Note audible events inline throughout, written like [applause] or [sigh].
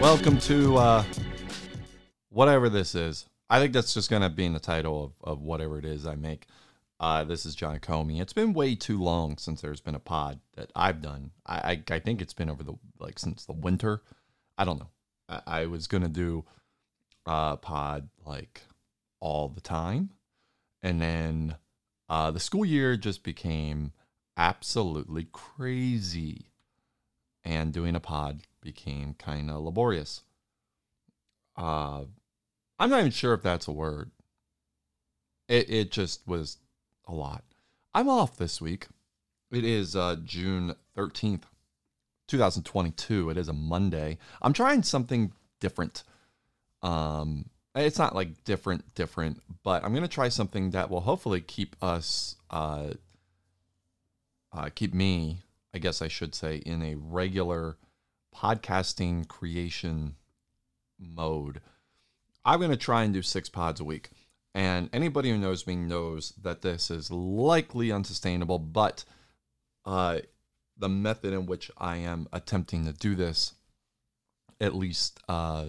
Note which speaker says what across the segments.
Speaker 1: Welcome to uh, whatever this is. I think that's just going to be in the title of, of whatever it is I make. Uh, this is John Comey. It's been way too long since there's been a pod that I've done. I, I, I think it's been over the like since the winter. I don't know. I, I was gonna do a pod like all the time, and then uh, the school year just became absolutely crazy, and doing a pod became kind of laborious. Uh, I'm not even sure if that's a word. It it just was a lot. I'm off this week. It is uh, June 13th, 2022. It is a Monday. I'm trying something different. Um, it's not like different, different, but I'm going to try something that will hopefully keep us, uh, uh, keep me, I guess I should say, in a regular podcasting creation mode. I'm going to try and do six pods a week. And anybody who knows me knows that this is likely unsustainable, but uh, the method in which I am attempting to do this, at least, uh,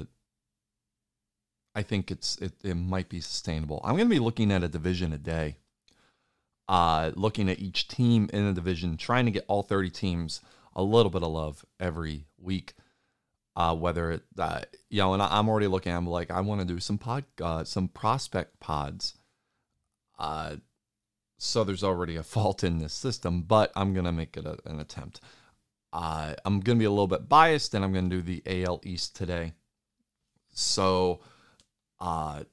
Speaker 1: I think it's it, it might be sustainable. I'm going to be looking at a division a day, uh, looking at each team in a division, trying to get all 30 teams a little bit of love every week uh, whether it, uh, you know, and I, am already looking. I'm like, I want to do some pod, uh, some prospect pods. Uh, so there's already a [laughs] fault in this system, but I'm gonna make it a, an attempt. Uh, I'm gonna be a little bit biased, and I'm gonna do the AL East today. So, uh,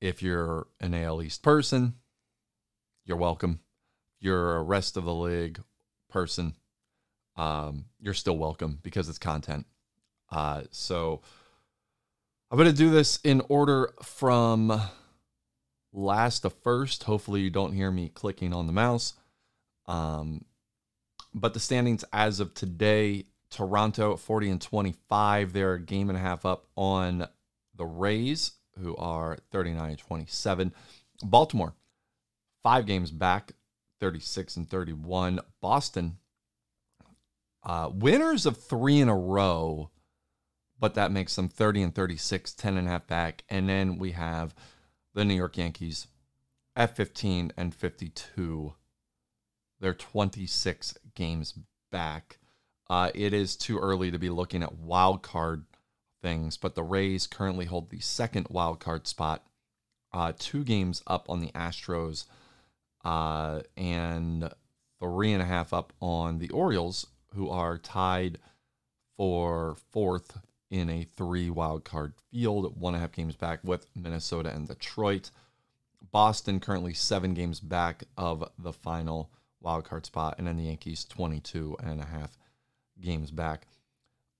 Speaker 1: if you're an AL East person, you're welcome. You're a rest of the league person, um, you're still welcome because it's content. Uh, so I'm going to do this in order from last to first. Hopefully, you don't hear me clicking on the mouse. Um, but the standings as of today Toronto at 40 and 25. They're a game and a half up on the Rays, who are 39 and 27. Baltimore, five games back, 36 and 31. Boston, uh, winners of three in a row but that makes them 30 and 36, 10 and a half back. And then we have the New York Yankees at 15 and 52. They're 26 games back. Uh, it is too early to be looking at wild card things, but the Rays currently hold the second wild card spot, uh, two games up on the Astros, uh, and three and a half up on the Orioles, who are tied for fourth in a three wild card field, one and a half games back with Minnesota and Detroit. Boston currently seven games back of the final wild card spot, and then the Yankees 22 and a half games back.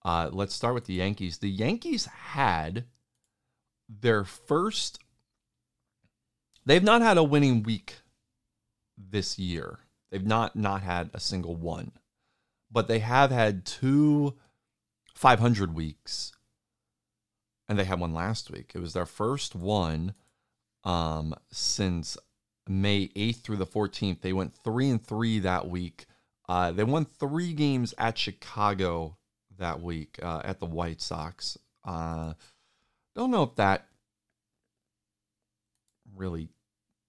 Speaker 1: Uh, let's start with the Yankees. The Yankees had their first, they've not had a winning week this year. They've not not had a single one, but they have had two 500 weeks. And they had one last week. It was their first one um, since May 8th through the 14th. They went 3 and 3 that week. Uh, they won three games at Chicago that week uh, at the White Sox. Uh, don't know if that really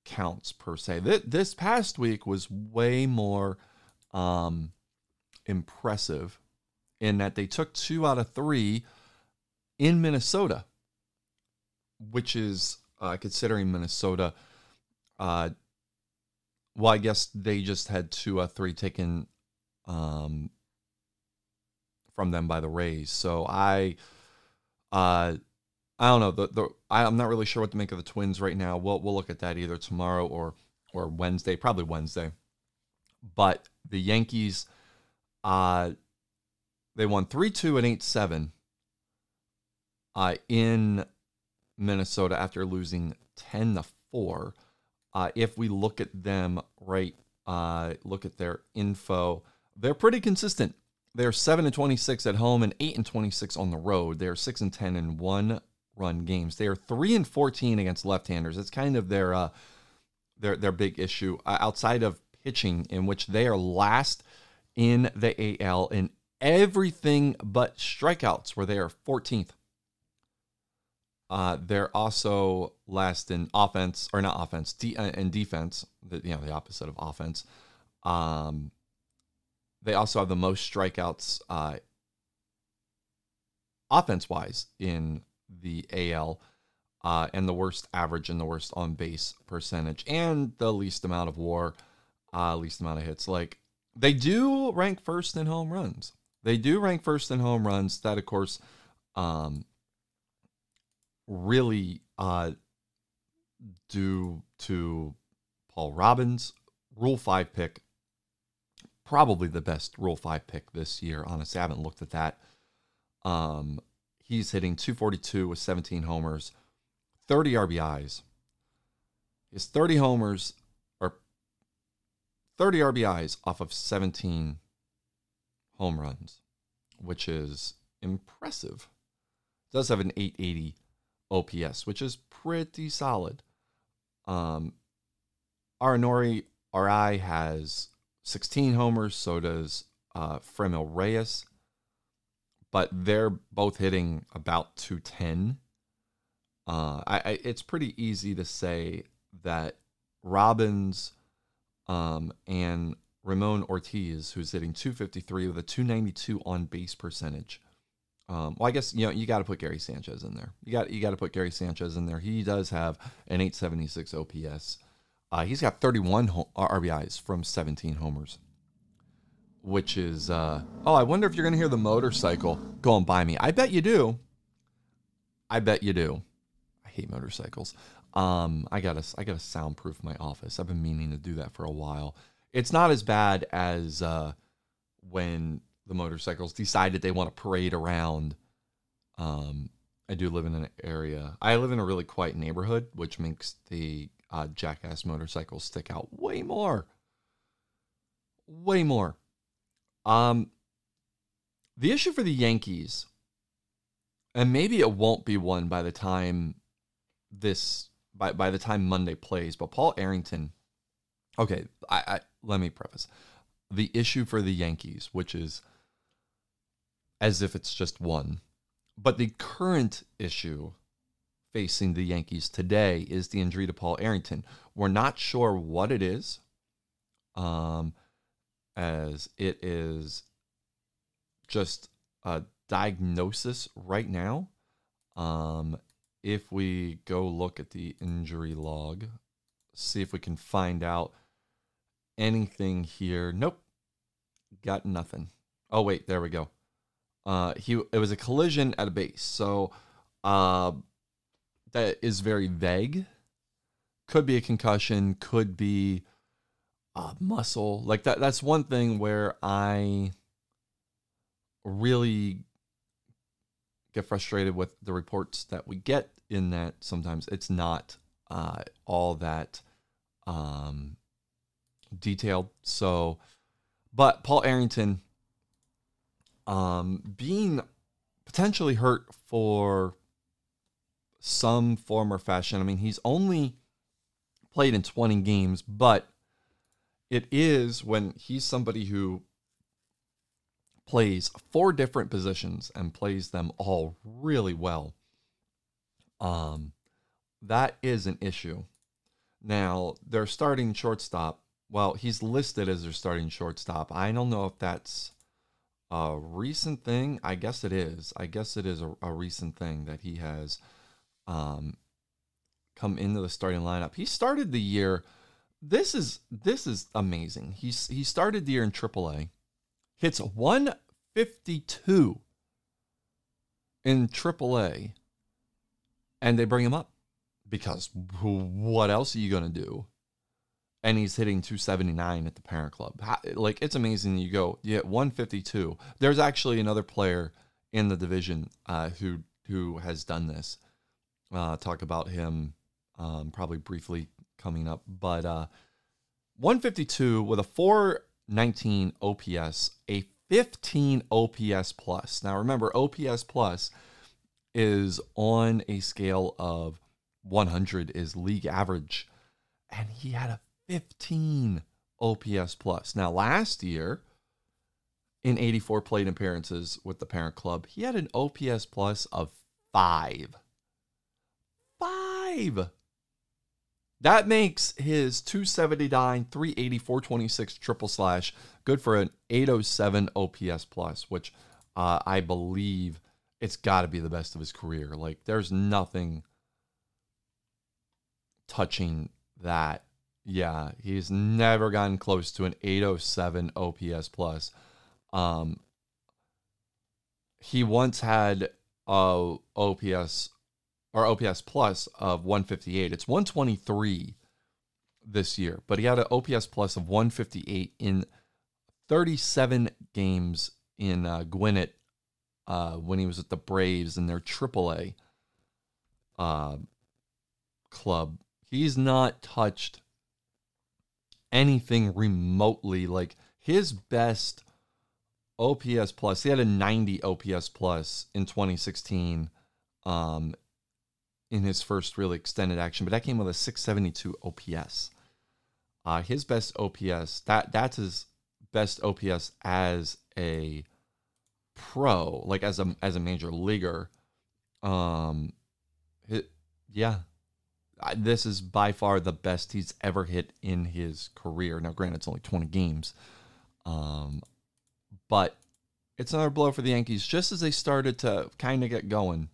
Speaker 1: counts per se. Th- this past week was way more um, impressive in that they took two out of three in Minnesota, which is uh, considering Minnesota. Uh, well, I guess they just had two out of three taken um, from them by the Rays. So I, uh, I don't know. The, the I, I'm not really sure what to make of the Twins right now. We'll we'll look at that either tomorrow or or Wednesday, probably Wednesday. But the Yankees, uh, they won 3 2 and 8 7 uh, in Minnesota after losing 10 to 4. Uh, if we look at them right, uh, look at their info, they're pretty consistent. They're 7 and 26 at home and 8 and 26 on the road. They're 6 and 10 in one run games. They are 3 and 14 against left-handers. It's kind of their uh, their their big issue uh, outside of pitching in which they are last in the AL in everything but strikeouts where they are 14th. Uh, they're also last in offense or not offense, de- uh, in defense, the, you know, the opposite of offense. Um, they also have the most strikeouts uh, offense wise in the AL uh, and the worst average and the worst on base percentage and the least amount of war, uh, least amount of hits. Like they do rank first in home runs. They do rank first in home runs. That, of course, um, really uh, due to Paul Robbins, Rule 5 pick. Probably the best Rule 5 pick this year. Honestly, I haven't looked at that. Um, he's hitting 242 with 17 homers, 30 RBIs. His 30 homers or 30 RBIs off of 17 home runs, which is impressive. Does have an 880 OPS, which is pretty solid. Um, Arenori RI has 16 homers, so does uh, Franmil Reyes, but they're both hitting about 210. Uh, I, I, it's pretty easy to say that Robbins um, and Ramon Ortiz, who's hitting 253 with a 292 on base percentage. Um, well, I guess you know you got to put Gary Sanchez in there. You got you got to put Gary Sanchez in there. He does have an 876 OPS. Uh, he's got 31 ho- RBIs from 17 homers, which is uh, oh, I wonder if you're gonna hear the motorcycle going by me. I bet you do. I bet you do. I hate motorcycles. Um, I gotta I gotta soundproof my office. I've been meaning to do that for a while. It's not as bad as uh, when the motorcycles decided they want to parade around. Um, I do live in an area. I live in a really quiet neighborhood, which makes the uh, jackass motorcycles stick out way more. Way more. Um, the issue for the Yankees, and maybe it won't be one by the time this by by the time Monday plays, but Paul Arrington. Okay, I, I let me preface the issue for the Yankees, which is as if it's just one. But the current issue facing the Yankees today is the injury to Paul Arrington. We're not sure what it is, um, as it is just a diagnosis right now. Um, if we go look at the injury log, see if we can find out anything here. Nope, got nothing. Oh wait, there we go. Uh, he it was a collision at a base, so uh, that is very vague. Could be a concussion, could be a muscle. Like that. That's one thing where I really get frustrated with the reports that we get. In that sometimes it's not uh, all that um, detailed. So, but Paul Arrington um, being potentially hurt for some form or fashion. I mean, he's only played in 20 games, but it is when he's somebody who plays four different positions and plays them all really well. Um, that is an issue. Now, their starting shortstop, well, he's listed as their starting shortstop. I don't know if that's a recent thing. I guess it is. I guess it is a, a recent thing that he has um, come into the starting lineup. He started the year. This is this is amazing. He's he started the year in AAA, hits 152 in AAA, and they bring him up because what else are you gonna do? And he's hitting 279 at the parent club. Like it's amazing. You go, hit 152. There's actually another player in the division uh, who who has done this. Uh, talk about him um, probably briefly coming up, but uh, 152 with a 419 OPS, a 15 OPS plus. Now remember, OPS plus is on a scale of 100 is league average, and he had a 15 OPS plus. Now last year, in 84 plate appearances with the parent club, he had an OPS plus of five. Five. That makes his 279, 380, 426 triple slash good for an 807 OPS plus, which uh, I believe it's got to be the best of his career. Like, there's nothing touching that. Yeah, he's never gotten close to an 807 OPS plus. Um, he once had a OPS or OPS plus of 158. It's 123 this year, but he had an OPS plus of 158 in 37 games in uh, Gwinnett uh, when he was at the Braves in their AAA uh, club. He's not touched anything remotely like his best OPS plus. He had a 90 OPS plus in 2016 um, in his first really extended action, but that came with a 672 OPS. Uh, his best OPS that that's his best OPS as a pro, like as a as a major leaguer. Um, it, yeah, this is by far the best he's ever hit in his career. Now, granted, it's only 20 games, um, but it's another blow for the Yankees. Just as they started to kind of get going,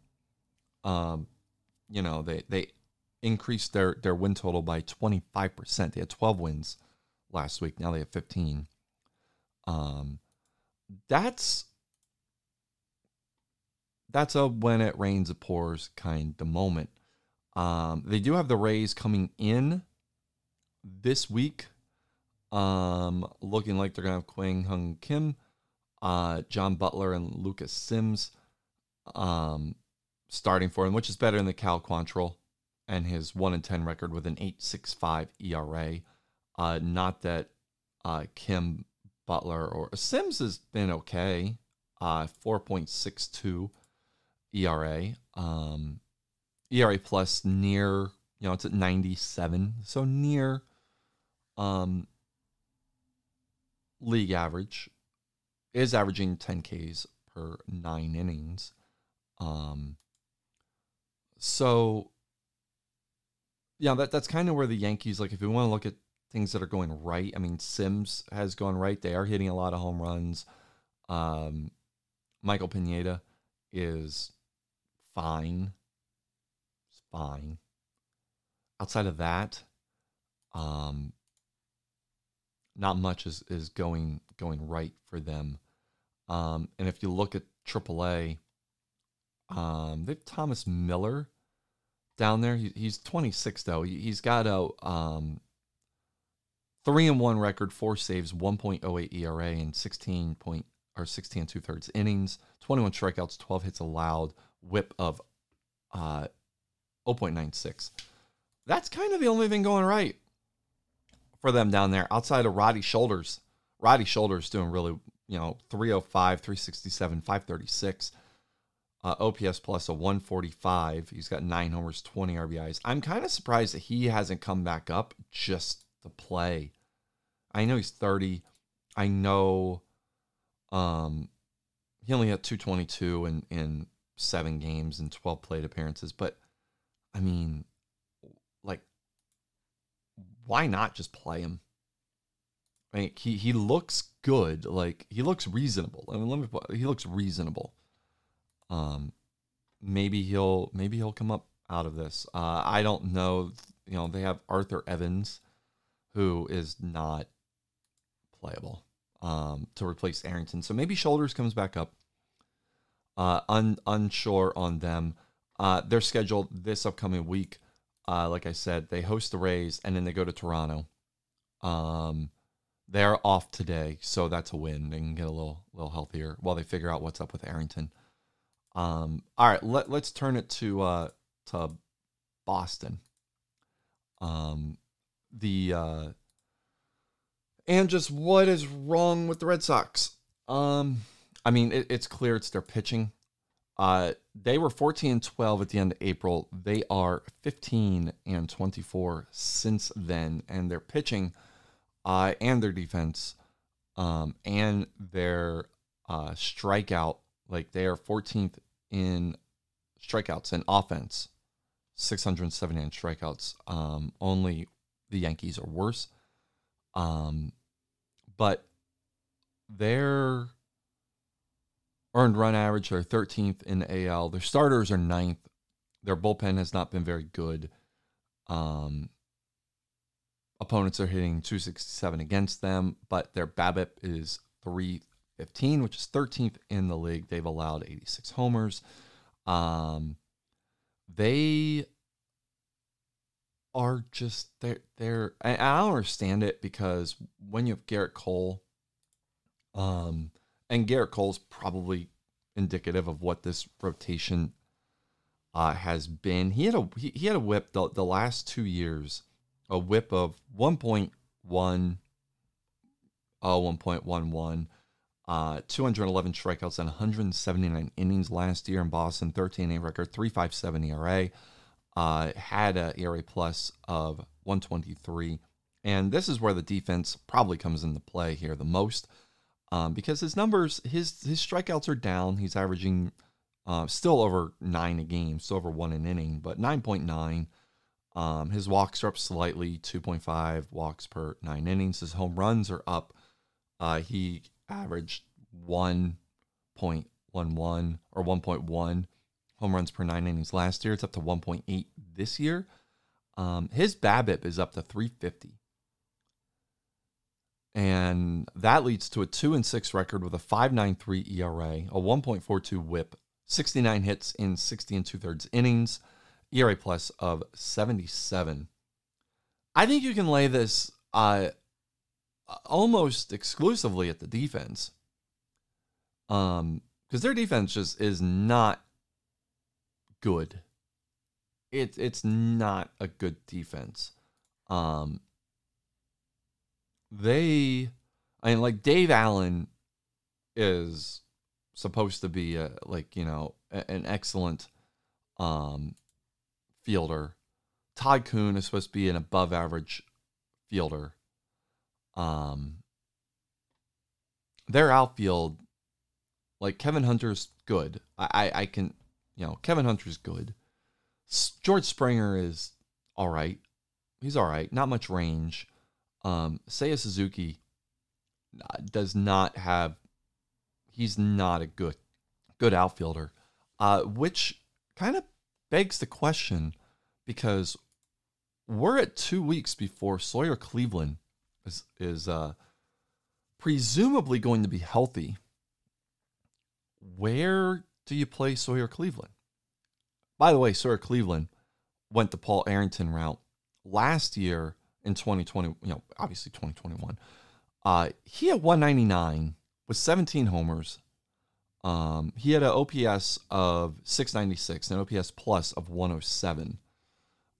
Speaker 1: um, you know, they they increased their their win total by 25%. They had 12 wins last week. Now they have 15. Um, that's that's a when it rains it pours kind of moment. Um, they do have the Rays coming in this week. Um, looking like they're gonna have Kwang Hyun Kim, uh, John Butler, and Lucas Sims. Um, starting for him, which is better than the Cal Quantrill and his 1 in 10 record with an 8.65 ERA. Uh, not that uh, Kim Butler or Sims has been okay. Uh, 4.62 ERA. Um, ERA plus near, you know, it's at 97. So near um, league average. Is averaging 10 Ks per nine innings. Um, so yeah, that that's kind of where the Yankees like if you want to look at things that are going right. I mean, Sims has gone right. They are hitting a lot of home runs. Um, Michael Pineda is fine. Fine. Outside of that, um, not much is, is going going right for them. Um, and if you look at AAA, um, they have Thomas Miller down there. He, he's 26 though. He, has got a um, three and one record, four saves, 1.08 ERA, and 16 point or 16 and two thirds innings, 21 strikeouts, 12 hits allowed, WHIP of uh, 0.96. That's kind of the only thing going right for them down there outside of Roddy Shoulders. Roddy Shoulders doing really, you know, 305, 367, 536 uh, OPS plus a 145. He's got nine homers, 20 RBIs. I'm kind of surprised that he hasn't come back up just to play. I know he's 30. I know um, he only had 222 in, in seven games and 12 plate appearances, but I mean, like, why not just play him? I mean, he, he looks good. Like, he looks reasonable. I mean, let me, he looks reasonable. Um, maybe he'll maybe he'll come up out of this. Uh, I don't know. You know, they have Arthur Evans, who is not playable um, to replace Arrington. So maybe Shoulders comes back up. Uh, un, unsure on them. Uh, they're scheduled this upcoming week. Uh, like I said, they host the Rays and then they go to Toronto. Um, they're off today, so that's a win. They can get a little little healthier while they figure out what's up with Arrington. Um, all right, let, let's turn it to uh, to Boston. Um, the uh, and just what is wrong with the Red Sox? Um, I mean, it, it's clear it's their pitching. Uh, they were 14 and 12 at the end of April. They are 15 and 24 since then, and their pitching, uh, and their defense, um, and their uh, strikeout, like they are 14th in strikeouts and offense, 679 strikeouts. Um, only the Yankees are worse. Um, but their earned run average, they're 13th in the AL. Their starters are ninth. Their bullpen has not been very good. Um, opponents are hitting 267 against them, but their BABIP is 315, which is 13th in the league. They've allowed 86 homers. Um, they are just they're they're I, I don't understand it because when you have Gerrit Cole, um, and Gerrit Cole's probably indicative of what this rotation uh, has been. He had a he, he had a whip the, the last two years, a whip of 1.1, uh, 1.11, uh, 211 strikeouts and 179 innings last year in Boston, 13 A record, 3.57 ERA uh, had a ERA plus of 123. And this is where the defense probably comes into play here the most um, because his numbers, his his strikeouts are down. He's averaging uh, still over nine a game, still over one an inning, but 9.9. Um, his walks are up slightly, 2.5 walks per nine innings. His home runs are up. Uh, he averaged 1.11 or 1.1 home runs per nine innings last year. It's up to 1.8 this year. Um, his BABIP is up to 350. And that leads to a 2 and 6 record with a 5.93 ERA, a 1.42 whip, 69 hits in 60 and two thirds innings, ERA plus of 77. I think you can lay this uh, almost exclusively at the defense. Um, because their defense just is not good. It's it's not a good defense. Um they I mean like Dave Allen is supposed to be a like, you know, a, an excellent um fielder. Todd Kuhn is supposed to be an above average fielder. Um their outfield like Kevin Hunter's good. I, I, I can you know, Kevin Hunter's good. George Springer is all right. He's all right. Not much range. Um, Seiya Suzuki uh, does not have. He's not a good, good outfielder. Uh, which kind of begs the question, because we're at two weeks before Sawyer Cleveland is is uh, presumably going to be healthy. Where do you play Sawyer Cleveland? By the way, Sawyer Cleveland went the Paul Arrington route last year in 2020, you know, obviously 2021. Uh, he had 199 with 17 homers. Um, he had an OPS of 696 and an OPS plus of 107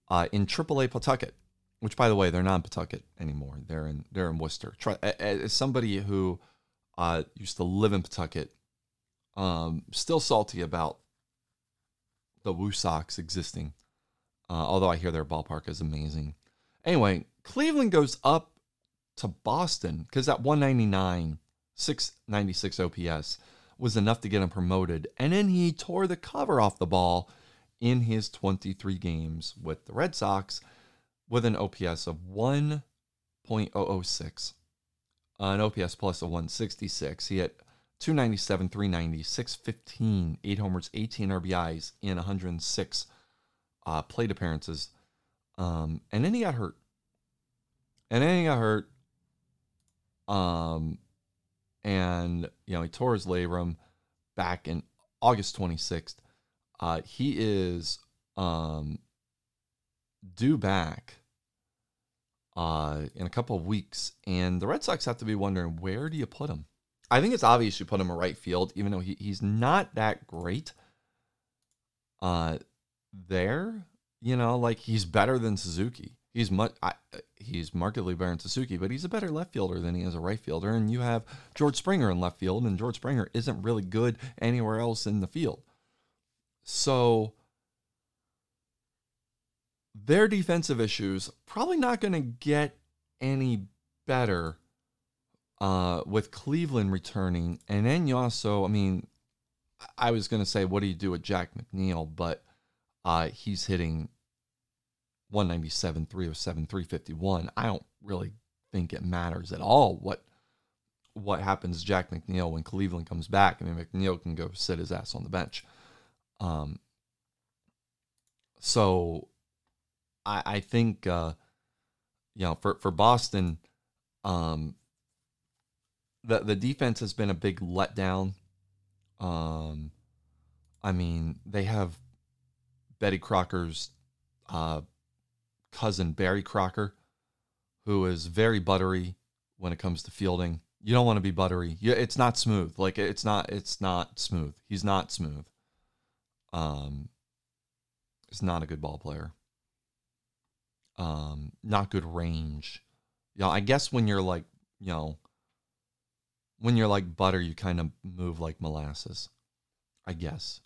Speaker 1: uh, in AAA Pawtucket, which, by the way, they're not in Pawtucket anymore. They're in they're in Worcester. Try, as somebody who uh, used to live in Pawtucket, um, still salty about the Woo Sox existing. Uh, although I hear their ballpark is amazing. Anyway, Cleveland goes up to Boston because that 199, 696 OPS was enough to get him promoted. And then he tore the cover off the ball in his 23 games with the Red Sox with an OPS of 1.006, an OPS plus of 166. He hit 297, 390, 615, 8 homers, 18 RBIs in 106 uh, plate appearances. Um, and then he got hurt. And then he got hurt. Um, and, you know, he tore his labrum back in August 26th. Uh, he is um, due back uh, in a couple of weeks. And the Red Sox have to be wondering where do you put him? I think it's obvious you put him in right field, even though he, he's not that great. Uh, there, you know, like he's better than Suzuki. He's much I, he's markedly better than Suzuki, but he's a better left fielder than he is a right fielder. And you have George Springer in left field, and George Springer isn't really good anywhere else in the field. So their defensive issues probably not going to get any better uh, with Cleveland returning. And then you also, I mean, I was going to say, what do you do with Jack McNeil? But uh, he's hitting 197, 307, 351. I don't really think it matters at all what what happens to Jack McNeil when Cleveland comes back. I mean, McNeil can go sit his ass on the bench. Um, so I, I think, uh, you know, for, for Boston, um, the, the defense has been a big letdown. Um, I mean, they have Betty Crocker's uh, cousin, Barry Crocker, who is very buttery when it comes to fielding. You don't want to be buttery. It's not smooth. Like it's not. It's not smooth. He's not smooth. Um, he's not a good ball player. Um, not good range. Yeah, I guess when you're like, you know, when you're like butter, you kind of move like molasses. I guess.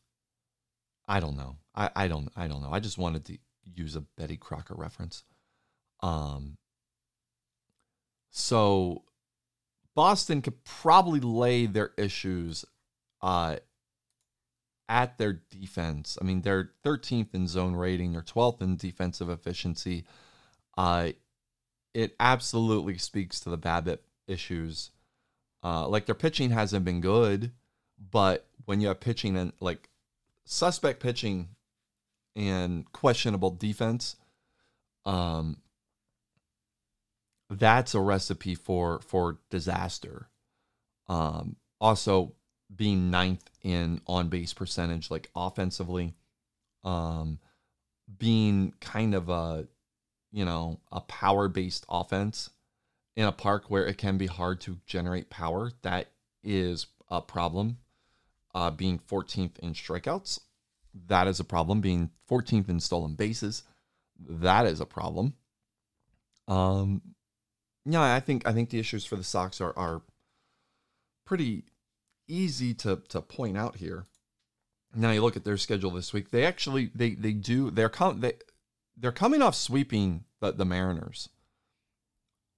Speaker 1: I don't know. I, I don't I don't know. I just wanted to use a Betty Crocker reference. Um so Boston could probably lay their issues uh at their defense. I mean, they're 13th in zone rating, they're 12th in defensive efficiency. Uh, it absolutely speaks to the BABIP issues. Uh, like their pitching hasn't been good, but when you have pitching and like suspect pitching and questionable defense, um, that's a recipe for for disaster. Um, also, being ninth in on base percentage, like offensively, um, being kind of a, you know, a power based offense in a park where it can be hard to generate power, that is a problem. Uh, being 14th in strikeouts, that is a problem. Being 14th in stolen bases, that is a problem. Um, yeah, I think I think the issues for the Sox are are pretty easy to to point out here. Now you look at their schedule this week. They actually they they do they're com- they they're coming off sweeping the, the Mariners.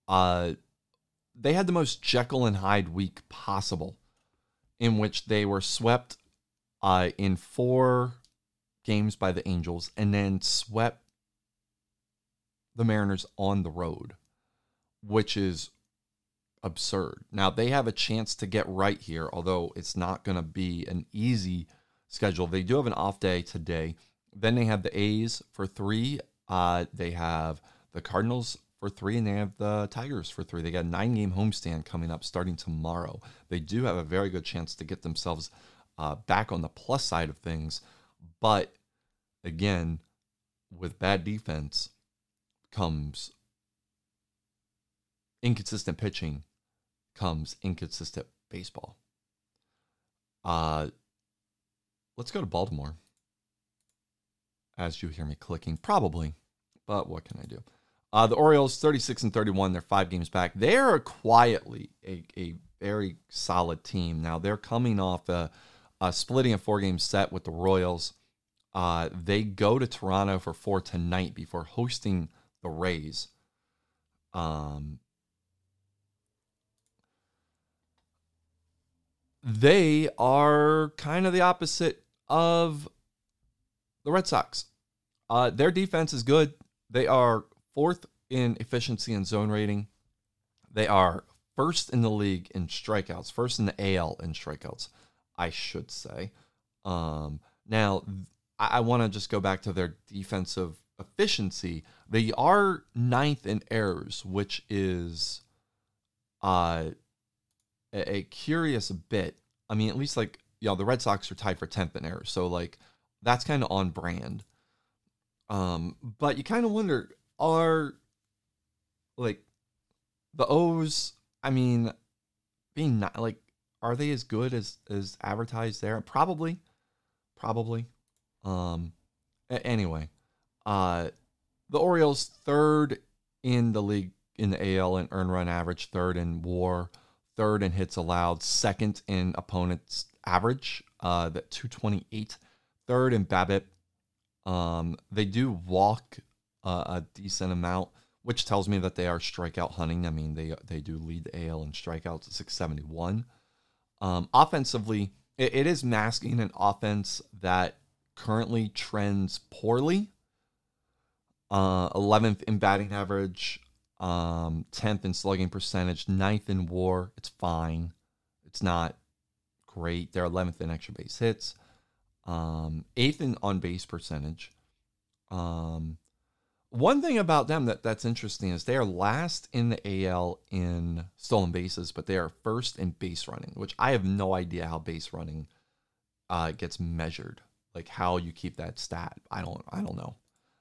Speaker 1: Uh they had the most Jekyll and Hyde week possible in which they were swept uh in four games by the Angels and then swept the Mariners on the road, which is absurd. Now they have a chance to get right here, although it's not going to be an easy schedule. They do have an off day today. Then they have the A's for three. Uh, they have the Cardinals for three, and they have the Tigers for three. They got a nine game homestand coming up starting tomorrow. They do have a very good chance to get themselves uh, back on the plus side of things. But again, with bad defense comes inconsistent pitching comes inconsistent baseball. Uh, let's go to Baltimore. As you hear me clicking, probably, but what can I do? Uh, the Orioles, 36 and 31, they're five games back. They're quietly a, a very solid team. Now, they're coming off a, a splitting a four game set with the Royals. Uh, they go to Toronto for four tonight before hosting the Rays. Um, they are kind of the opposite of the Red Sox. Uh, their defense is good. They are fourth in efficiency and zone rating. They are first in the league in strikeouts, first in the AL in strikeouts, I should say. Um, now, I, I want to just go back to their defensive efficiency. They are ninth in errors, which is uh, a, a curious bit. I mean, at least like you know, the Red Sox are tied for tenth in errors, so like that's kind of on brand. Um, but you kind of wonder are like the O's. I mean, being not like, are they as good as as advertised there? Probably, probably. Um, anyway, uh, the Orioles third in the league in the AL in earn run average, third in WAR, third in hits allowed, second in opponents average, uh, that 228, third in BABIP. Um, they do walk uh, a decent amount, which tells me that they are strikeout hunting. I mean, they they do lead the AL in strikeouts at 671. Um, offensively, it, it is masking an offense that currently trends poorly. Uh, 11th in batting average, um, 10th in slugging percentage, 9th in war. It's fine. It's not great. They're 11th in extra base hits, um, 8th in on base percentage. Um, one thing about them that, that's interesting is they are last in the AL in stolen bases, but they are first in base running, which I have no idea how base running uh, gets measured. Like how you keep that stat. I don't I don't know.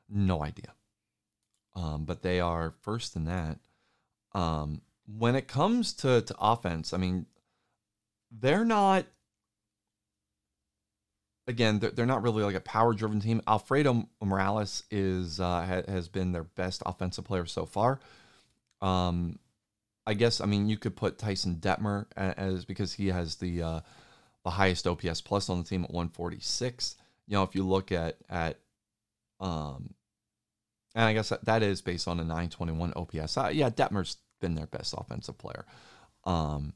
Speaker 1: No idea. Um, but they are first in that. Um, when it comes to, to offense, I mean, they're not again, they're, they're not really like a power driven team. Alfredo Morales is uh, ha, has been their best offensive player so far. Um, I guess I mean you could put Tyson Detmer as because he has the uh, the highest OPS plus on the team at 146. You know, if you look at at um, and I guess that, that is based on a 921 OPS. Uh, yeah, Detmer's been their best offensive player. Um,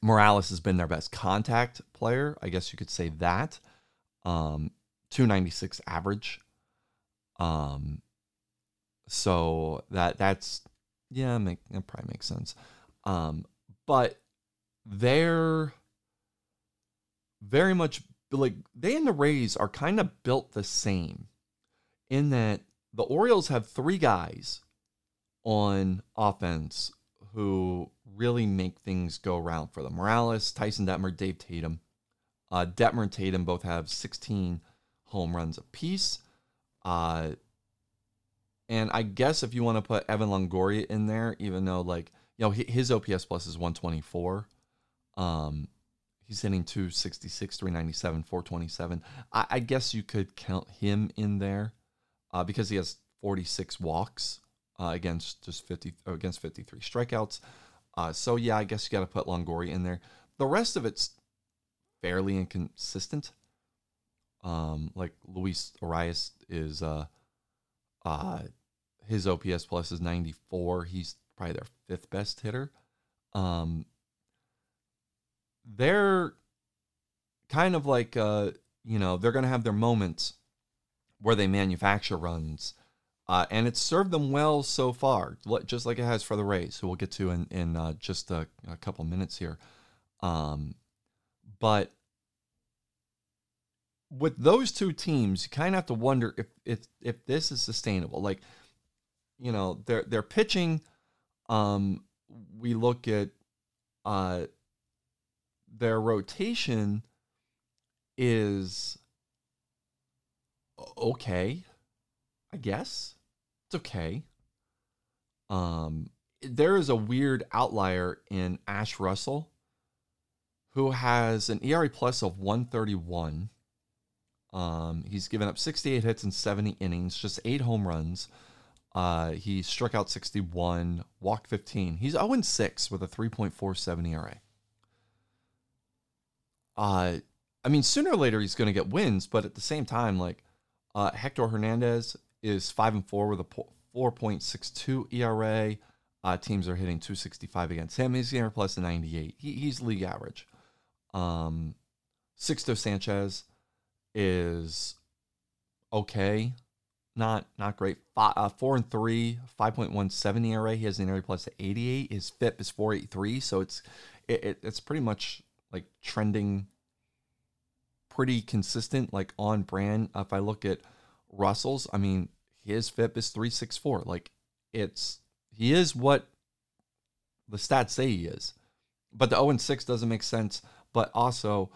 Speaker 1: Morales has been their best contact player. I guess you could say that um, 296 average. Um, so that that's yeah, make, that probably makes sense. Um, but they're very much like they and the Rays are kind of built the same in that the Orioles have three guys on offense who really make things go around for them. Morales, Tyson Detmer, Dave Tatum. Uh, Detmer and Tatum both have 16 home runs apiece. Uh, and I guess if you want to put Evan Longoria in there, even though like you know his OPS plus is 124, um, he's hitting 266, 397, 427. I, I guess you could count him in there uh, because he has 46 walks uh, against just 50 against 53 strikeouts. Uh, so yeah, I guess you got to put Longoria in there. The rest of it's fairly inconsistent. Um, like Luis Arraez is uh, uh, his OPS plus is 94. He's probably their fifth best hitter. Um, they're kind of like uh, you know they're going to have their moments where they manufacture runs, uh, and it's served them well so far, just like it has for the Rays, who we'll get to in in uh, just a, a couple minutes here. Um, but with those two teams, you kind of have to wonder if if if this is sustainable. Like, you know, they're they're pitching. Um, we look at uh, their rotation is okay, I guess it's okay. Um, there is a weird outlier in Ash Russell who has an ERA plus of 131. Um, he's given up 68 hits in 70 innings, just eight home runs. Uh, he struck out 61, walked 15. He's 0 6 with a 3.47 ERA. Uh, I mean, sooner or later he's going to get wins, but at the same time, like uh, Hector Hernandez is 5 and 4 with a 4.62 ERA. Uh, teams are hitting 265 against him. He's ERA plus a 98. He, he's league average. Um, Sixto Sanchez is okay, not not great. Five, uh, four and three, five point one seven ERA. He has an ERA plus eighty eight. His FIP is four eight three. So it's it, it, it's pretty much like trending pretty consistent, like on brand. If I look at Russell's, I mean his FIP is three six four. Like it's he is what the stats say he is. But the 0 and 6 doesn't make sense but also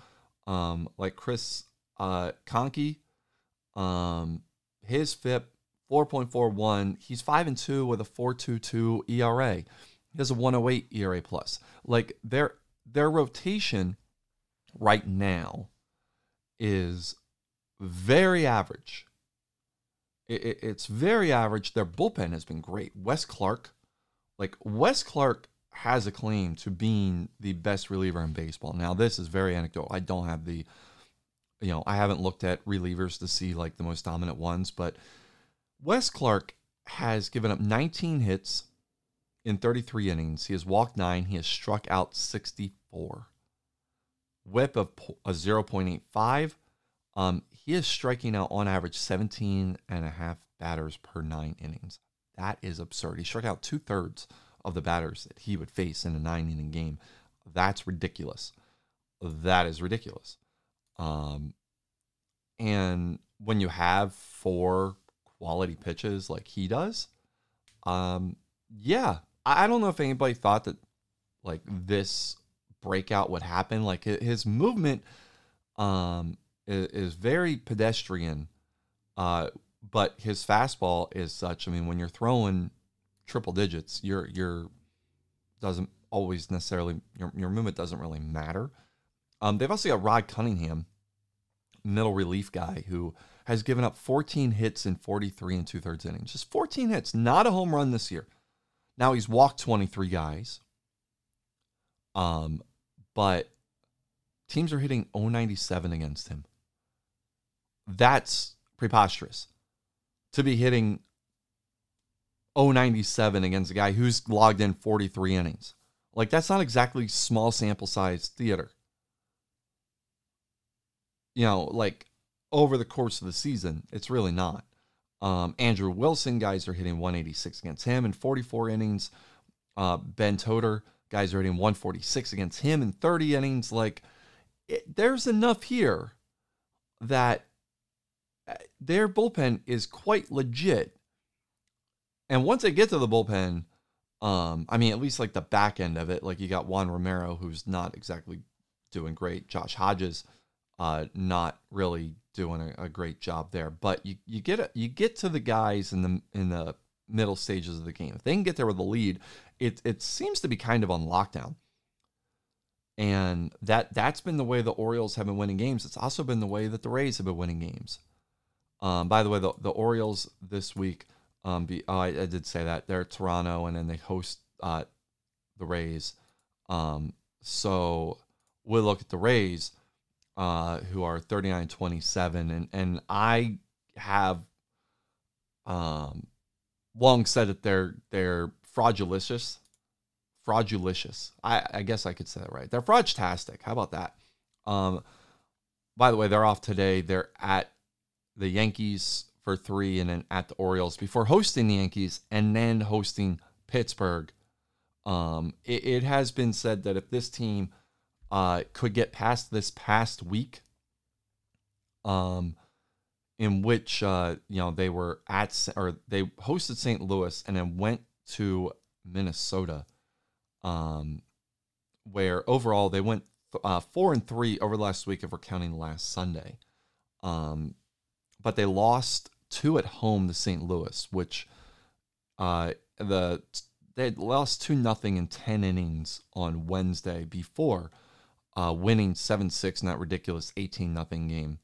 Speaker 1: um, like Chris uh, Conkey, um, his FIP 4.41. He's five and two with a 4.22 ERA. He has a 108 ERA plus. Like their their rotation right now is very average it, it, it's very average. Their bullpen has been great. Wes Clark, like Wes Clarke has a claim to being the best reliever in baseball. Now, this is very anecdotal. I don't have the, you know, I haven't looked at relievers to see like the most dominant ones, but Wes Clark has given up 19 hits in 33 innings. He has walked nine. He has struck out 64. Whip of a 0.85. Um, he is striking out on average 17 and a half batters per nine innings. That is absurd. He struck out two thirds of the batters that he would face in a nine inning game. That's ridiculous. That is ridiculous. Um, and when you have four quality pitches like he does, um, yeah, I don't know if anybody thought that like this breakout would happen. Like his movement um, is, very pedestrian, uh, but his fastball is such. I mean, when you're throwing triple digits, your your doesn't always necessarily your your movement doesn't really matter. Um, they've also got Rod Cunningham, middle relief guy, who has given up 14 hits in 43 and two thirds innings. Just 14 hits, not a home run this year. Now he's walked 23 guys. Um, but teams are hitting 097 against him. That's preposterous. To be hitting 097 against a guy who's logged in 43 innings. Like that's not exactly small sample size theater. You know, like over the course of the season, it's really not. Um, Andrew Wilson, guys are hitting 186 against him in 44 innings. Uh, ben Toder, guys are hitting 146 against him in 30 innings. Like, it, there's enough here that uh, their bullpen is quite legit. And once they get to the bullpen, um, I mean, at least like the back end of it, like you got Juan Romero, who's not exactly doing great. Josh Hodges, uh, not really doing a, a, great job there. But you you get a, you get to the guys in the in the middle stages of the game. If they can get there with a the lead, it it seems to be kind of on lockdown. And that that's been the way the Orioles have been winning games. It's also been the way that the Rays have been winning games. Um, by the way, the, the Orioles this week, um, be, oh, I, I, did say that they're Toronto, and then they host uh, the Rays. Um, so we'll look at the Rays uh, who are 39 27. And, and I have um, long said that they're, they're fraudulicious. Fraudulicious. I, I guess I could say that right. They're fraudtastic. How about that? Um, by the way, they're off today. They're at the Yankees for three and then at the Orioles before hosting the Yankees and then hosting Pittsburgh. Um, it, it, has been said that if this team uh, could get past this past week, um, in which uh, you know they were at or they hosted St. Louis and then went to Minnesota, um, where overall they went uh, four and three over the last week if we're counting last Sunday, um, but they lost two at home to St. Louis, which uh, the they lost two nothing in ten innings on Wednesday before uh, winning 7 6 in that ridiculous 18 nothing game.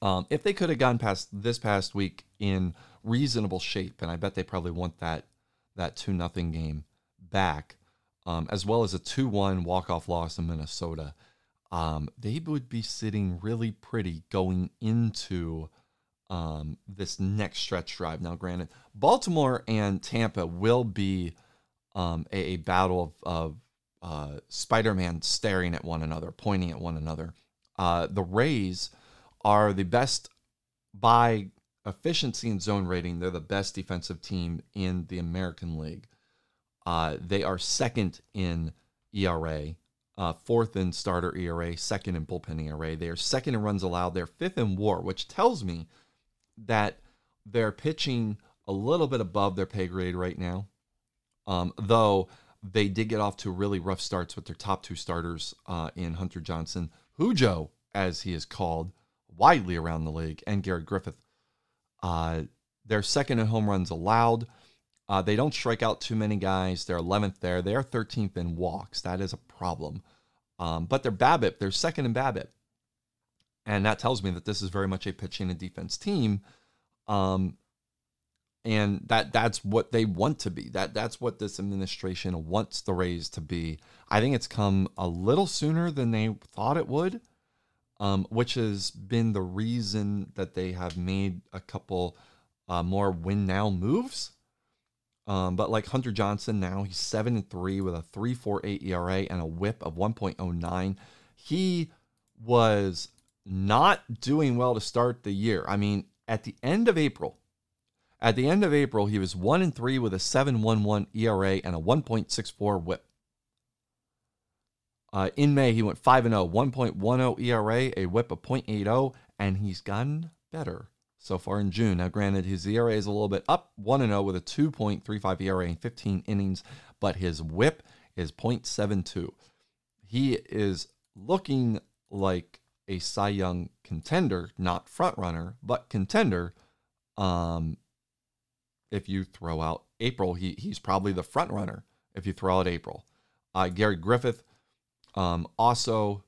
Speaker 1: Um, if they could have gone past this past week in reasonable shape, and I bet they probably want that that 2 nothing game back, um, as well as a 2 1 walk off loss in Minnesota, um, they would be sitting really pretty going into um, this next stretch drive. Now, granted, Baltimore and Tampa will be um, a, a, battle of, of uh, Spider-Man staring at one another, pointing at one another. Uh, the Rays are the best by efficiency and zone rating. They're the best defensive team in the American League. Uh, they are second in ERA, uh, fourth in starter ERA, second in bullpen ERA. They are second in runs allowed. They're fifth in WAR, which tells me that they're pitching a little bit above their pay grade right now. Um, though they did get off to really rough starts with their top two starters uh, in Hunter Johnson, Hujo, as he is called widely around the league, and Garrett Griffith. Uh, they're second in home runs allowed. Uh, they don't strike out too many guys. They're 11th there. They are 13th in walks. That is a problem. Um, but they're BABIP. They're second in BABIP. And that tells me that this is very much a pitching and defense team. Um, and that that's what they want to be. That that's what this administration wants the Rays to be. I think it's come a little sooner than they thought it would, um, which has been the reason that they have made a couple uh, more win now moves. Um, but like Hunter Johnson now, he's seven and three with a three four eight ERA and a WHIP of one point oh nine. He was not doing well to start the year. I mean, at the end of April, at the end of April, he was one and three with a 7.11 ERA and a 1.64 WHIP. Uh, in May, he went 5 and 0, 1.10 ERA, a WHIP of 0.80, and he's gotten better so far in June. Now, granted, his ERA is a little bit up, 1 0 with a 2.35 ERA in 15 innings, but his whip is 0.72. He is looking like a Cy Young contender, not front runner, but contender. Um, if you throw out April, he he's probably the front runner if you throw out April. Uh, Gary Griffith, um, also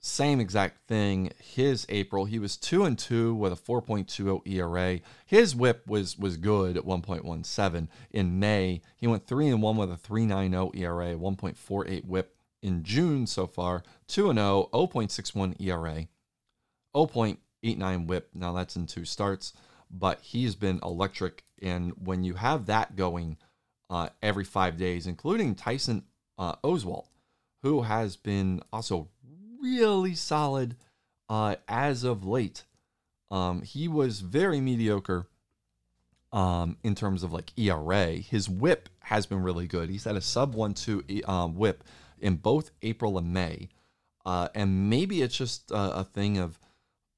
Speaker 1: same exact thing. His April, he was two and two with a 4.20 ERA. His WHIP was was good at 1.17. In May, he went three and one with a 3.90 ERA, 1.48 WHIP. In June so far, 2 and 0, 0.61 ERA, 0.89 WHIP. Now that's in two starts, but he's been electric. And when you have that going uh, every five days, including Tyson uh, who has been also really solid uh, as of late. Um, he was very mediocre um, in terms of like ERA. His whip has been really good. He's had a sub one two um, whip in both April and May. Uh, and maybe it's just a, a thing of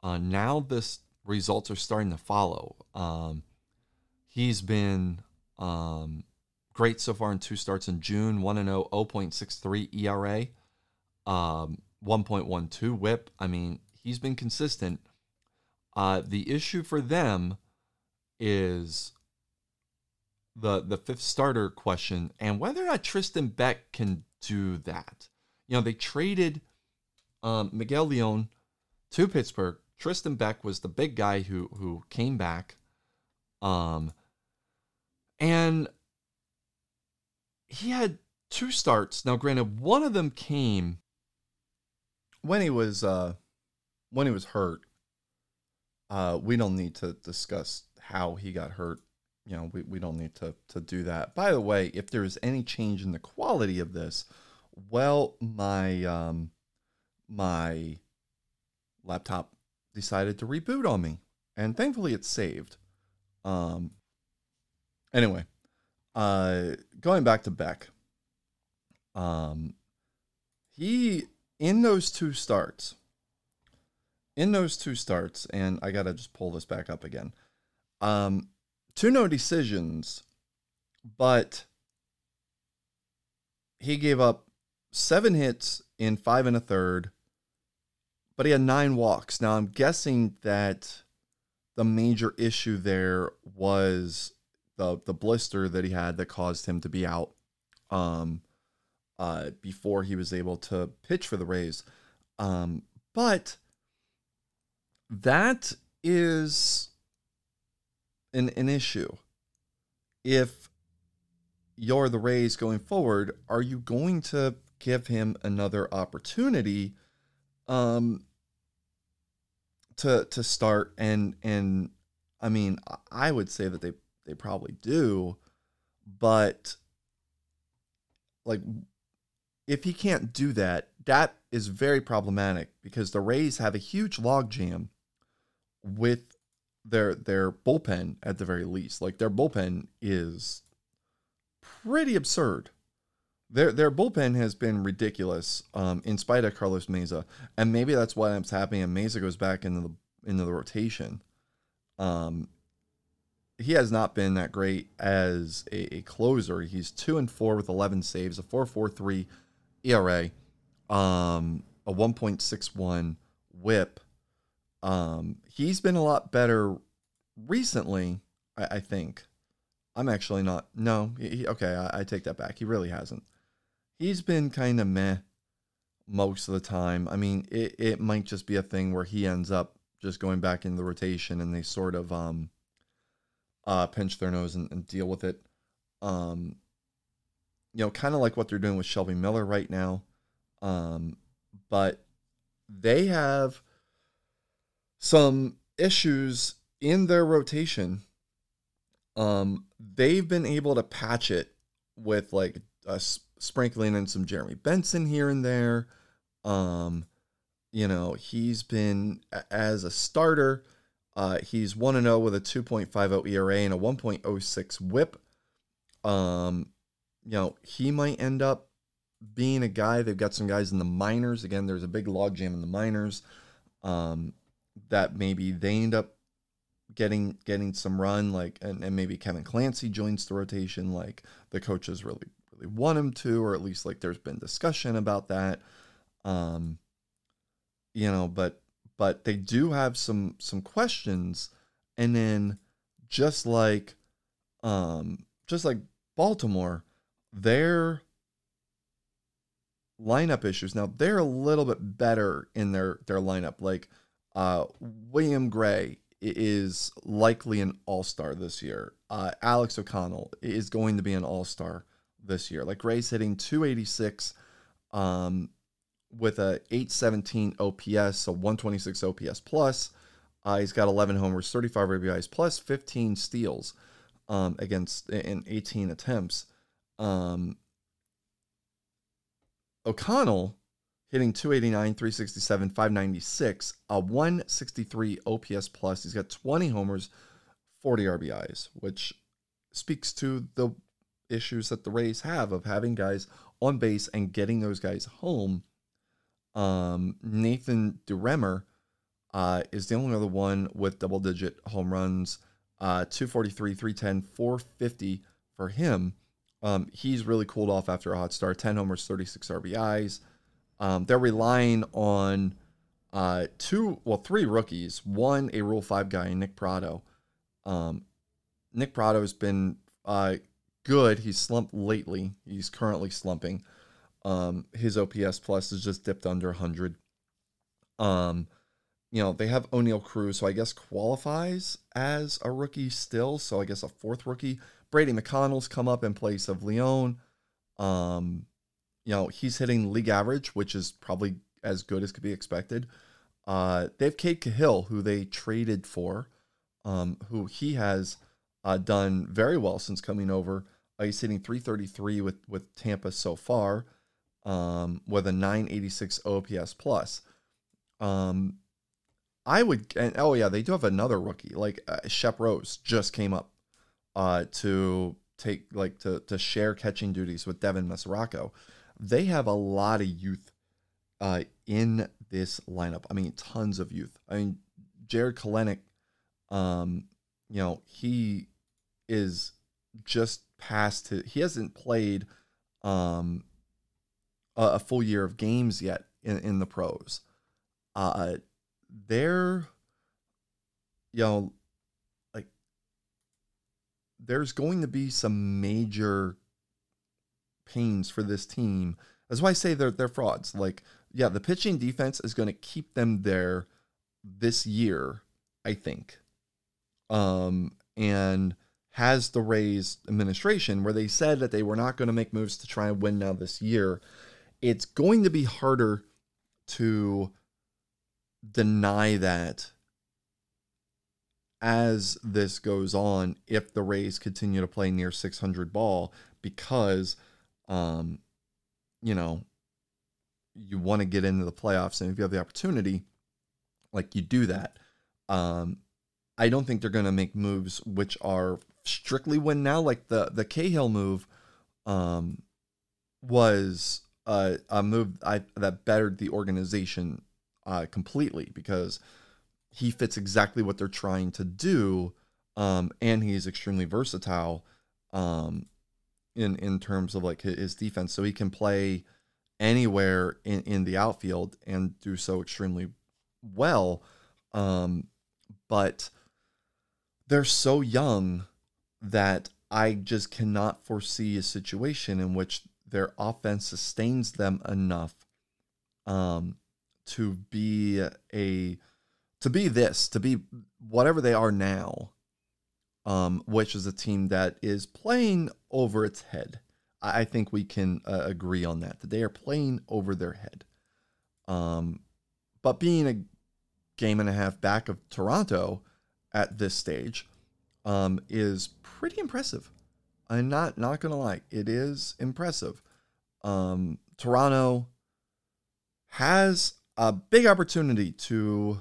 Speaker 1: uh, now this results are starting to follow. Um, he's been um, great so far in two starts in June 1 0, 0.63 ERA. Um, 1.12 whip. I mean, he's been consistent. Uh, the issue for them is the the fifth starter question and whether or not Tristan Beck can do that. You know, they traded um, Miguel Leon to Pittsburgh. Tristan Beck was the big guy who who came back. Um, and he had two starts. Now, granted, one of them came when he was uh, when he was hurt, uh, we don't need to discuss how he got hurt. You know, we, we don't need to to do that. By the way, if there's any change in the quality of this, well, my um, my laptop decided to reboot on me, and thankfully it's saved. Um. Anyway, uh, going back to Beck. Um, he in those two starts, in those two starts, and I gotta just pull this back up again. Um, two no decisions, but he gave up seven hits in five and a third, but he had nine walks. Now I'm guessing that the major issue there was the the blister that he had that caused him to be out. Um, uh, before he was able to pitch for the Rays. Um, but that is an, an issue. If you're the Rays going forward, are you going to give him another opportunity um, to to start? And and I mean, I would say that they they probably do, but like if he can't do that, that is very problematic because the Rays have a huge logjam with their their bullpen at the very least. Like their bullpen is pretty absurd. Their their bullpen has been ridiculous, um, in spite of Carlos Mesa, and maybe that's why I'm. And Mesa goes back into the into the rotation. Um, he has not been that great as a, a closer. He's two and four with eleven saves, a four four three ERA, um, a 1.61 whip. Um, he's been a lot better recently, I, I think. I'm actually not. No, he, okay, I, I, take that back. He really hasn't. He's been kind of meh most of the time. I mean, it, it might just be a thing where he ends up just going back in the rotation and they sort of um uh, pinch their nose and, and deal with it. Um, you know, kind of like what they're doing with Shelby Miller right now. Um, but they have some issues in their rotation. Um, they've been able to patch it with like a sprinkling in some Jeremy Benson here and there. Um, you know, he's been as a starter. Uh, he's 1 0 with a 2.50 ERA and a 1.06 whip. Um, you know, he might end up being a guy. They've got some guys in the minors. Again, there's a big logjam in the minors. Um, that maybe they end up getting getting some run, like and, and maybe Kevin Clancy joins the rotation, like the coaches really really want him to, or at least like there's been discussion about that. Um, you know, but but they do have some some questions, and then just like um just like Baltimore, their lineup issues. Now they're a little bit better in their their lineup. Like uh, William Gray is likely an all star this year. Uh, Alex O'Connell is going to be an all star this year. Like Gray's hitting 286 um, with a 817 OPS, so 126 OPS plus. Uh, he's got 11 homers, 35 RBIs, plus 15 steals um, against in 18 attempts. Um, O'Connell hitting 289, 367, 596, a 163 OPS plus. He's got 20 homers, 40 RBIs, which speaks to the issues that the Rays have of having guys on base and getting those guys home. Um, Nathan Duremer uh, is the only other one with double digit home runs, uh, 243, 310, 450 for him. Um, he's really cooled off after a hot start 10 homers, 36 RBIs. Um, they're relying on uh, two, well, three rookies. One, a Rule 5 guy, Nick Prado. Um, Nick Prado has been uh, good. He's slumped lately. He's currently slumping. Um, his OPS plus has just dipped under 100. Um, you know, they have Oneil Cruz, so I guess qualifies as a rookie still. So I guess a fourth rookie. Brady McConnell's come up in place of Leon. Um, you know, he's hitting league average, which is probably as good as could be expected. Uh, they have Kate Cahill, who they traded for, um, who he has uh, done very well since coming over. Uh, he's hitting 333 with, with Tampa so far, um, with a 986 OPS plus. Um, I would, and oh yeah, they do have another rookie, like uh, Shep Rose just came up uh, to take like to to share catching duties with Devin Mesoraco they have a lot of youth uh, in this lineup. I mean, tons of youth. I mean, Jarred Kelenic, um, you know, he is just past his, he hasn't played um, a, full year of games yet in, in the pros. Uh, they're, you know, like, there's going to be some major pains for this team. That's why I say they're they're frauds. Like, yeah, the pitching defense is going to keep them there this year, I think. Um, and has the Rays administration where they said that they were not going to make moves to try and win now this year. It's going to be harder to deny that as this goes on if the Rays continue to play near 600 ball because um, you know, you want to get into the playoffs, and if you have the opportunity, like you do that. Um, I don't think they're going to make moves which are strictly win now. Like the the Cahill move, um, was a, a move I, that bettered the organization uh, completely because he fits exactly what they're trying to do, um, and he's extremely versatile. Um, in in terms of like his defense, so he can play anywhere in, in the outfield and do so extremely well. Um, but they're so young that I just cannot foresee a situation in which their offense sustains them enough um, to be a to be this to be whatever they are now
Speaker 2: um, which is a team that is playing over its head. I, think we can uh, agree on that, that they are playing over their head. Um, but being a game and a half back of Toronto at this stage um, is pretty impressive. I'm not not gonna lie, it is impressive. Um, Toronto has a big opportunity to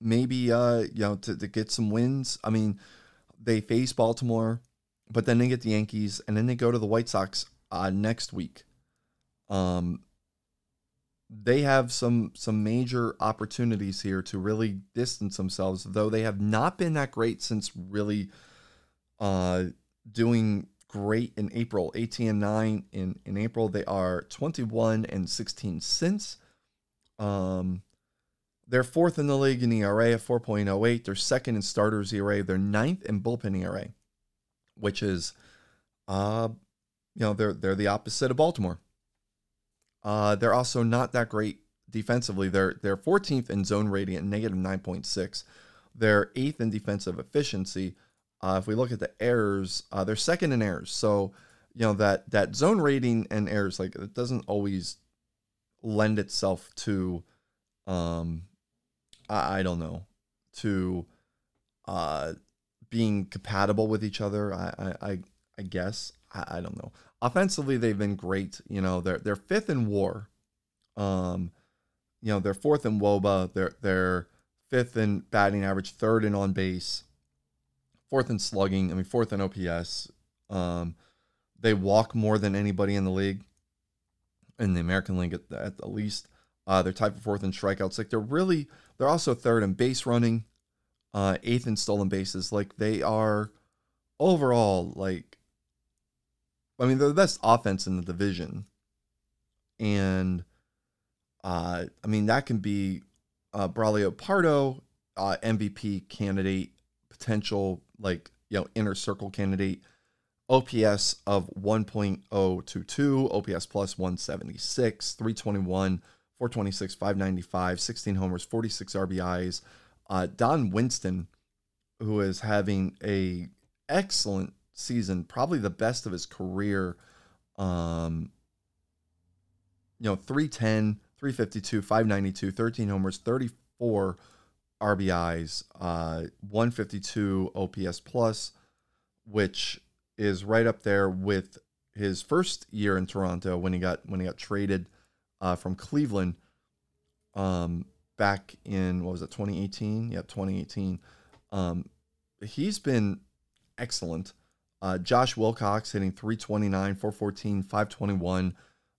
Speaker 2: maybe uh you know to, to get some wins. I mean, they face Baltimore, but then they get the Yankees, and then they go to the White Sox uh, next week. Um, they have some some major opportunities here to really distance themselves, though they have not been that great since really uh, doing great in April. 18 and 9 in, in April. They are 21 and 16 since. Um, they're fourth in the league in ERA at 4.08. They're second in starters ERA. They're ninth in bullpen ERA, which is, uh, you know, they're they're the opposite of Baltimore. Uh, they're also not that great defensively. They're they're 14th in zone rating at negative 9.6. They're eighth in defensive efficiency. Uh, if we look at the errors, uh, they're second in errors. So you know that that zone rating and errors like it doesn't always lend itself to, um, I, I don't know, to uh, being compatible with each other. I I I guess I, I don't know. Offensively, they've been great. You know, they're they're fifth in WAR. Um, you know, they're fourth in WOBA. They're they're fifth in batting average, third in on base, fourth in slugging. I mean, fourth in OPS. Um, they walk more than anybody in the league, in the American League at, at the least. Uh, they're tied for fourth in strikeouts. Like they're really, they're also third in base running, uh, eighth in stolen bases. Like they are overall like I mean, they're the best offense in the division. And uh, I mean, that can be uh, Braulio Pardo, uh, MVP candidate, potential like, you know, inner circle candidate, OPS of 1.022, OPS plus 176, 321, 426, 595, 16 homers, 46 RBIs. Uh, Don Winston, who is having a excellent season, probably the best of his career. Um, you know, 310, 352, 592, 13 homers, 34 RBIs, uh, 152 OPS plus, which is right up there with his first year in Toronto when he got when he got traded uh, from Cleveland um, back in what was it 2018? Yep, 2018. Um, he's been excellent. Uh, Josh Wilcox hitting 329, 414, 521,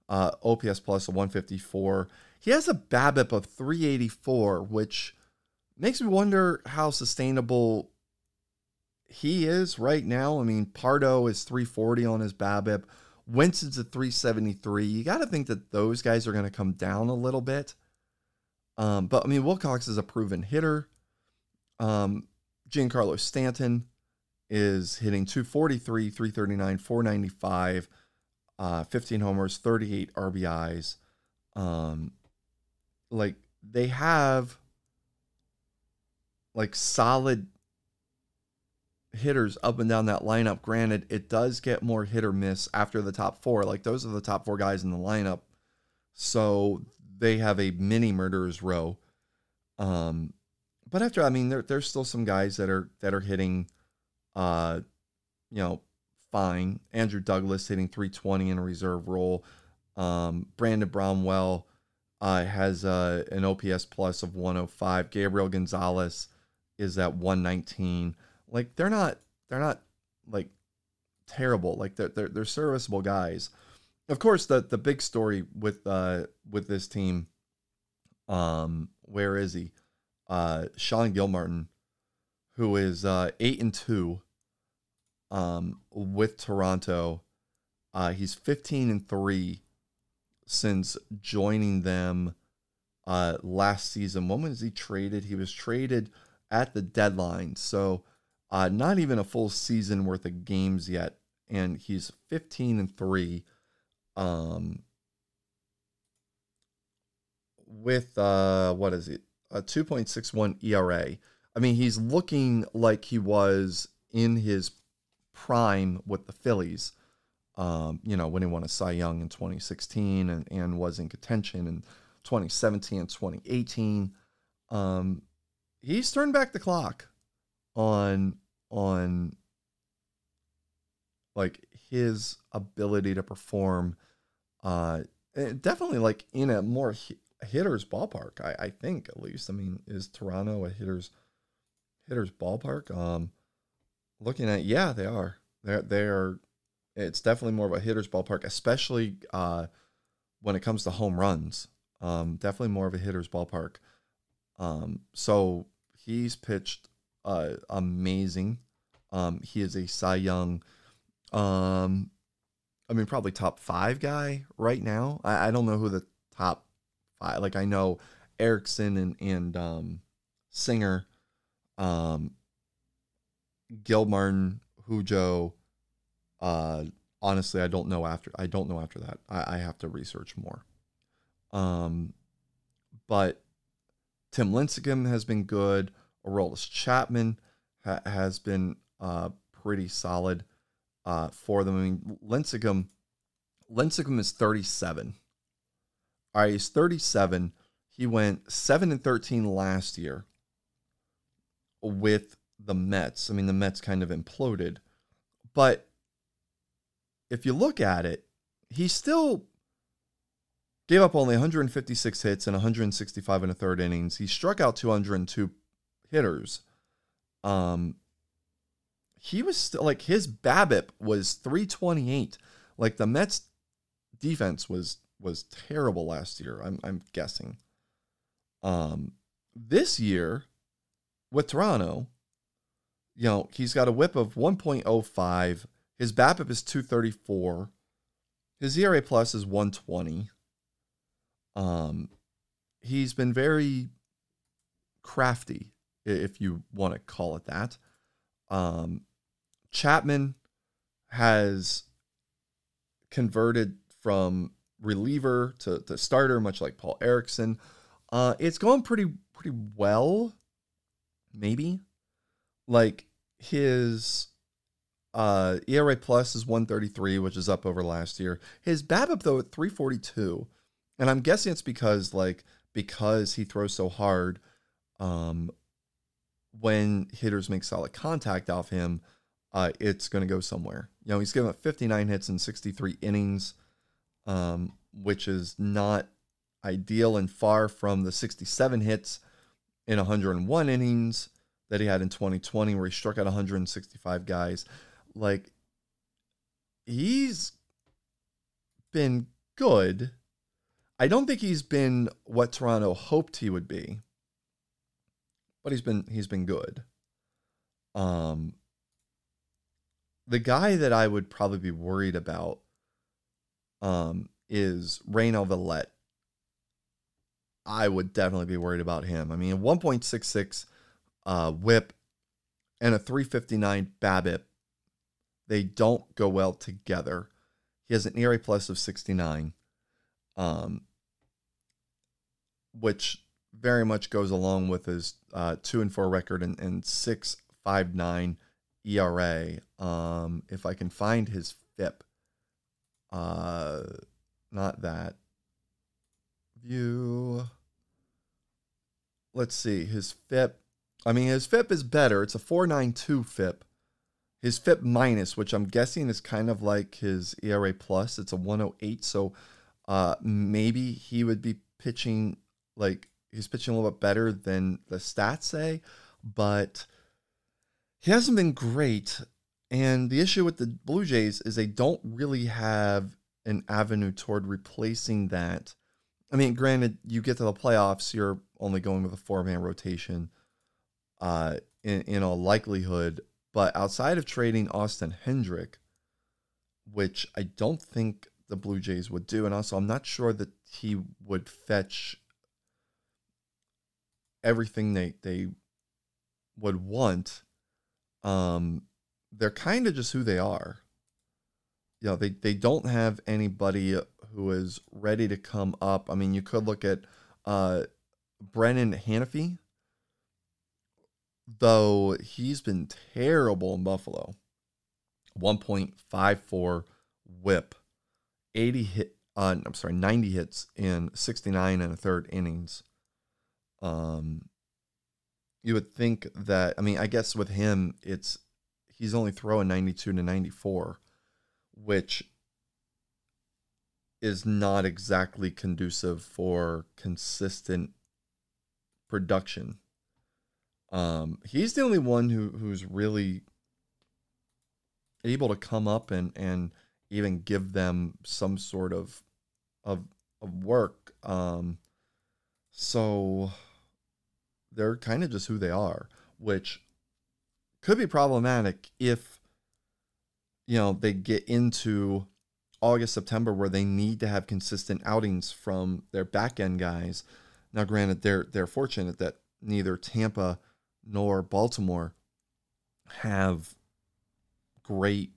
Speaker 2: uh, OPS plus a 154. He has a BABIP of 384, which makes me wonder how sustainable he is right now. I mean, Pardo is 340 on his BABIP. Winston's at 373. You got to think that those guys are going to come down a little bit. Um, but I mean, Wilcox is a proven hitter. Um, Giancarlo Stanton is hitting 243, 339, 495, uh, 15 homers, 38 RBIs. Um, like they have like solid hitters up and down that lineup. Granted, it does get more hit or miss after the top four. Like those are the top four guys in the lineup. So they have a mini murderers row. Um, but after, I mean, there, there's still some guys that are that are hitting uh, you know, fine. Andrew Douglas hitting 320 in a reserve role. Um, Brandon Bromwell uh, has uh, an OPS plus of 105. Gabriel Gonzalez is at 119. Like they're not they're not like terrible. Like they're they're, they're serviceable guys. Of course, the the big story with uh with this team, um, where is he? Uh, Sean Gilmartin who is uh, eight and two um, with Toronto. Uh, he's 15 and three since joining them uh, last season. When was he traded? He was traded at the deadline. So uh, not even a full season worth of games yet. And he's 15 and three. Um, with uh, what is it? A 2.61 ERA. I mean, he's looking like he was in his prime with the Phillies. Um, you know, when he won a Cy Young in 2016 and, and was in contention in 2017 and 2018. Um, he's turned back the clock on on like his ability to perform uh definitely like in a more hitter's ballpark I, I think at least. I mean is toronto a hitter's hitter's ballpark? Um looking at yeah they are. They're they're it's definitely more of a hitter's ballpark especially uh when it comes to home runs. Um definitely more of a hitter's ballpark um so he's pitched uh amazing um he is a cy young um I mean, probably top five guy right now. I, I don't know who the top five. Like I know Erickson and and um, Singer, um, Gilmartin, Hujo. Uh, honestly, I don't know after. I don't know after that. I, I have to research more. Um, but Tim Lincecum has been good. Aroldis Chapman ha- has been uh, pretty solid uh, for them. I mean, Lincecum, Lincecum is 37. All right, he's 37. He went 7 and 13 last year with the Mets. I mean, the Mets kind of imploded. But if you look at it, he still gave up only 156 hits and 165 in a third innings. He struck out 202 hitters. Um, he was still like his BABIP was 328. Like the Mets defense was was terrible last year. I'm I'm guessing. Um, this year with Toronto, you know, he's got a WHIP of 1.05. His BABIP is 234. His ERA plus is 120. Um, he's been very crafty, if you want to call it that. Um, Chapman has converted from reliever to, to starter, much like Paul Erickson. Uh, it's going pretty pretty well, maybe. Like his uh, ERA plus is 133, which is up over last year. His BABIP though at 342, and I'm guessing it's because like because he throws so hard. Um, when hitters make solid contact off him, uh, it's going to go somewhere. You know, he's given up 59 hits in 63 innings, um, which is not ideal and far from the 67 hits in 101 innings that he had in 2020, where he struck out 165 guys. Like, he's been good. I don't think he's been what Toronto hoped he would be, but he's been he's been good. Um, the guy that I would probably be worried about um, is Reynel Villette. I would definitely be worried about him. I mean, 1.66 uh, whip and a 359 BABIP, they don't go well together. He has an ERA plus of 69, um, which very much goes along with his uh, two and four record and, and six five nine ERA. Um, if I can find his FIP, uh, not that view. Let's see his FIP. I mean, his FIP is better. It's a 492 FIP. His FIP minus, which I'm guessing is kind of like his ERA plus, it's a 108. So uh, maybe he would be pitching like he's pitching a little bit better than the stats say, but he hasn't been great. And the issue with the Blue Jays is they don't really have an avenue toward replacing that. I mean, granted, you get to the playoffs, you're only going with a four man rotation uh, in, in all likelihood. But outside of trading Austin Hendrick, which I don't think the Blue Jays would do, and also I'm not sure that he would fetch everything they, they would want um, they're kind of just who they are. You know, they, they don't have anybody who is ready to come up. I mean, you could look at uh, Brennan Hanifee. though he's been terrible in Buffalo. 1.54 whip, 80 hit, uh, I'm sorry, 90 hits in 69 and a third innings. Um, you would think that, I mean, I guess with him, it's he's only throwing 92 to 94, which is not exactly conducive for consistent production. Um, he's the only one who who's really able to come up and and even give them some sort of of of work. Um, so they're kind of just who they are, which could be problematic if you know they get into August, September where they need to have consistent outings from their back end guys. Now, granted, they're they're fortunate that neither Tampa nor Baltimore have great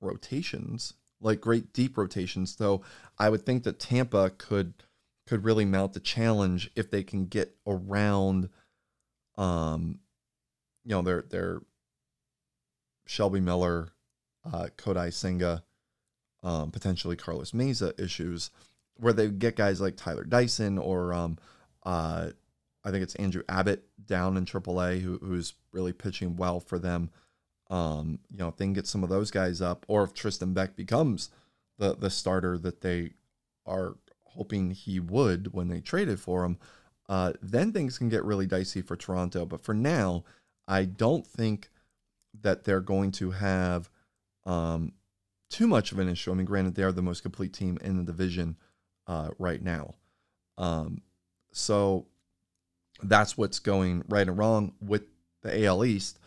Speaker 2: rotations, like great deep rotations. Though I would think that Tampa could could really mount the challenge if they can get around, um, you know, their their Shelby Miller, uh, Kodai Senga, um, potentially Carlos Mesa issues, where they get guys like Tyler Dyson or um, uh, I think it's Andrew Abbott down in AAA who, who's really pitching well for them. Um, you know, if they can get some of those guys up, or if Tristan Beck becomes the the starter that they are hoping he would when they traded for him, uh, then things can get really dicey for Toronto. But for now, I don't think that they're going to have um, too much of an issue. I mean, granted, they are the most complete team in the division uh, right now. Um, so that's what's going right and wrong with the AL East.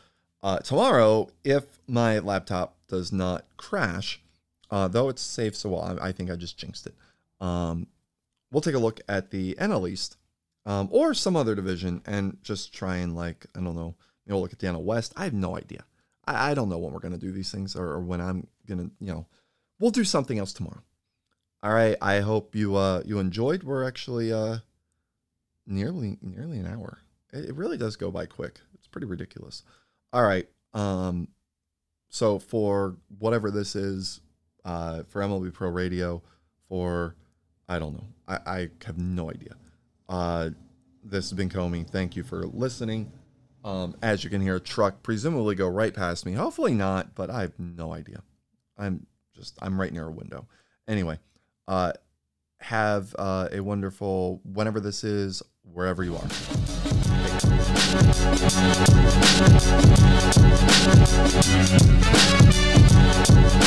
Speaker 2: Uh, tomorrow, if my laptop does not crash, uh, though it's safe, so well, I, I, think I just jinxed it. Um, we'll take a look at the NL East um, or some other division and just try and like I don't know, you know, look at the NL West. I have no idea. I, I don't know when we're gonna do these things or, or when I'm gonna, you know, we'll do something else tomorrow. All right. I hope you uh you enjoyed. We're actually uh nearly nearly an hour. It, it really does go by quick. It's pretty ridiculous. All right. Um so for whatever this is, uh for MLB Pro Radio, for I don't know. I, I have no idea. Uh this has been Comey. Thank you for listening. Um, as you can hear, a truck presumably go right past me. Hopefully not, but I have no idea. I'm just I'm right near a window. Anyway, uh, have uh, a wonderful whenever this is, wherever you are.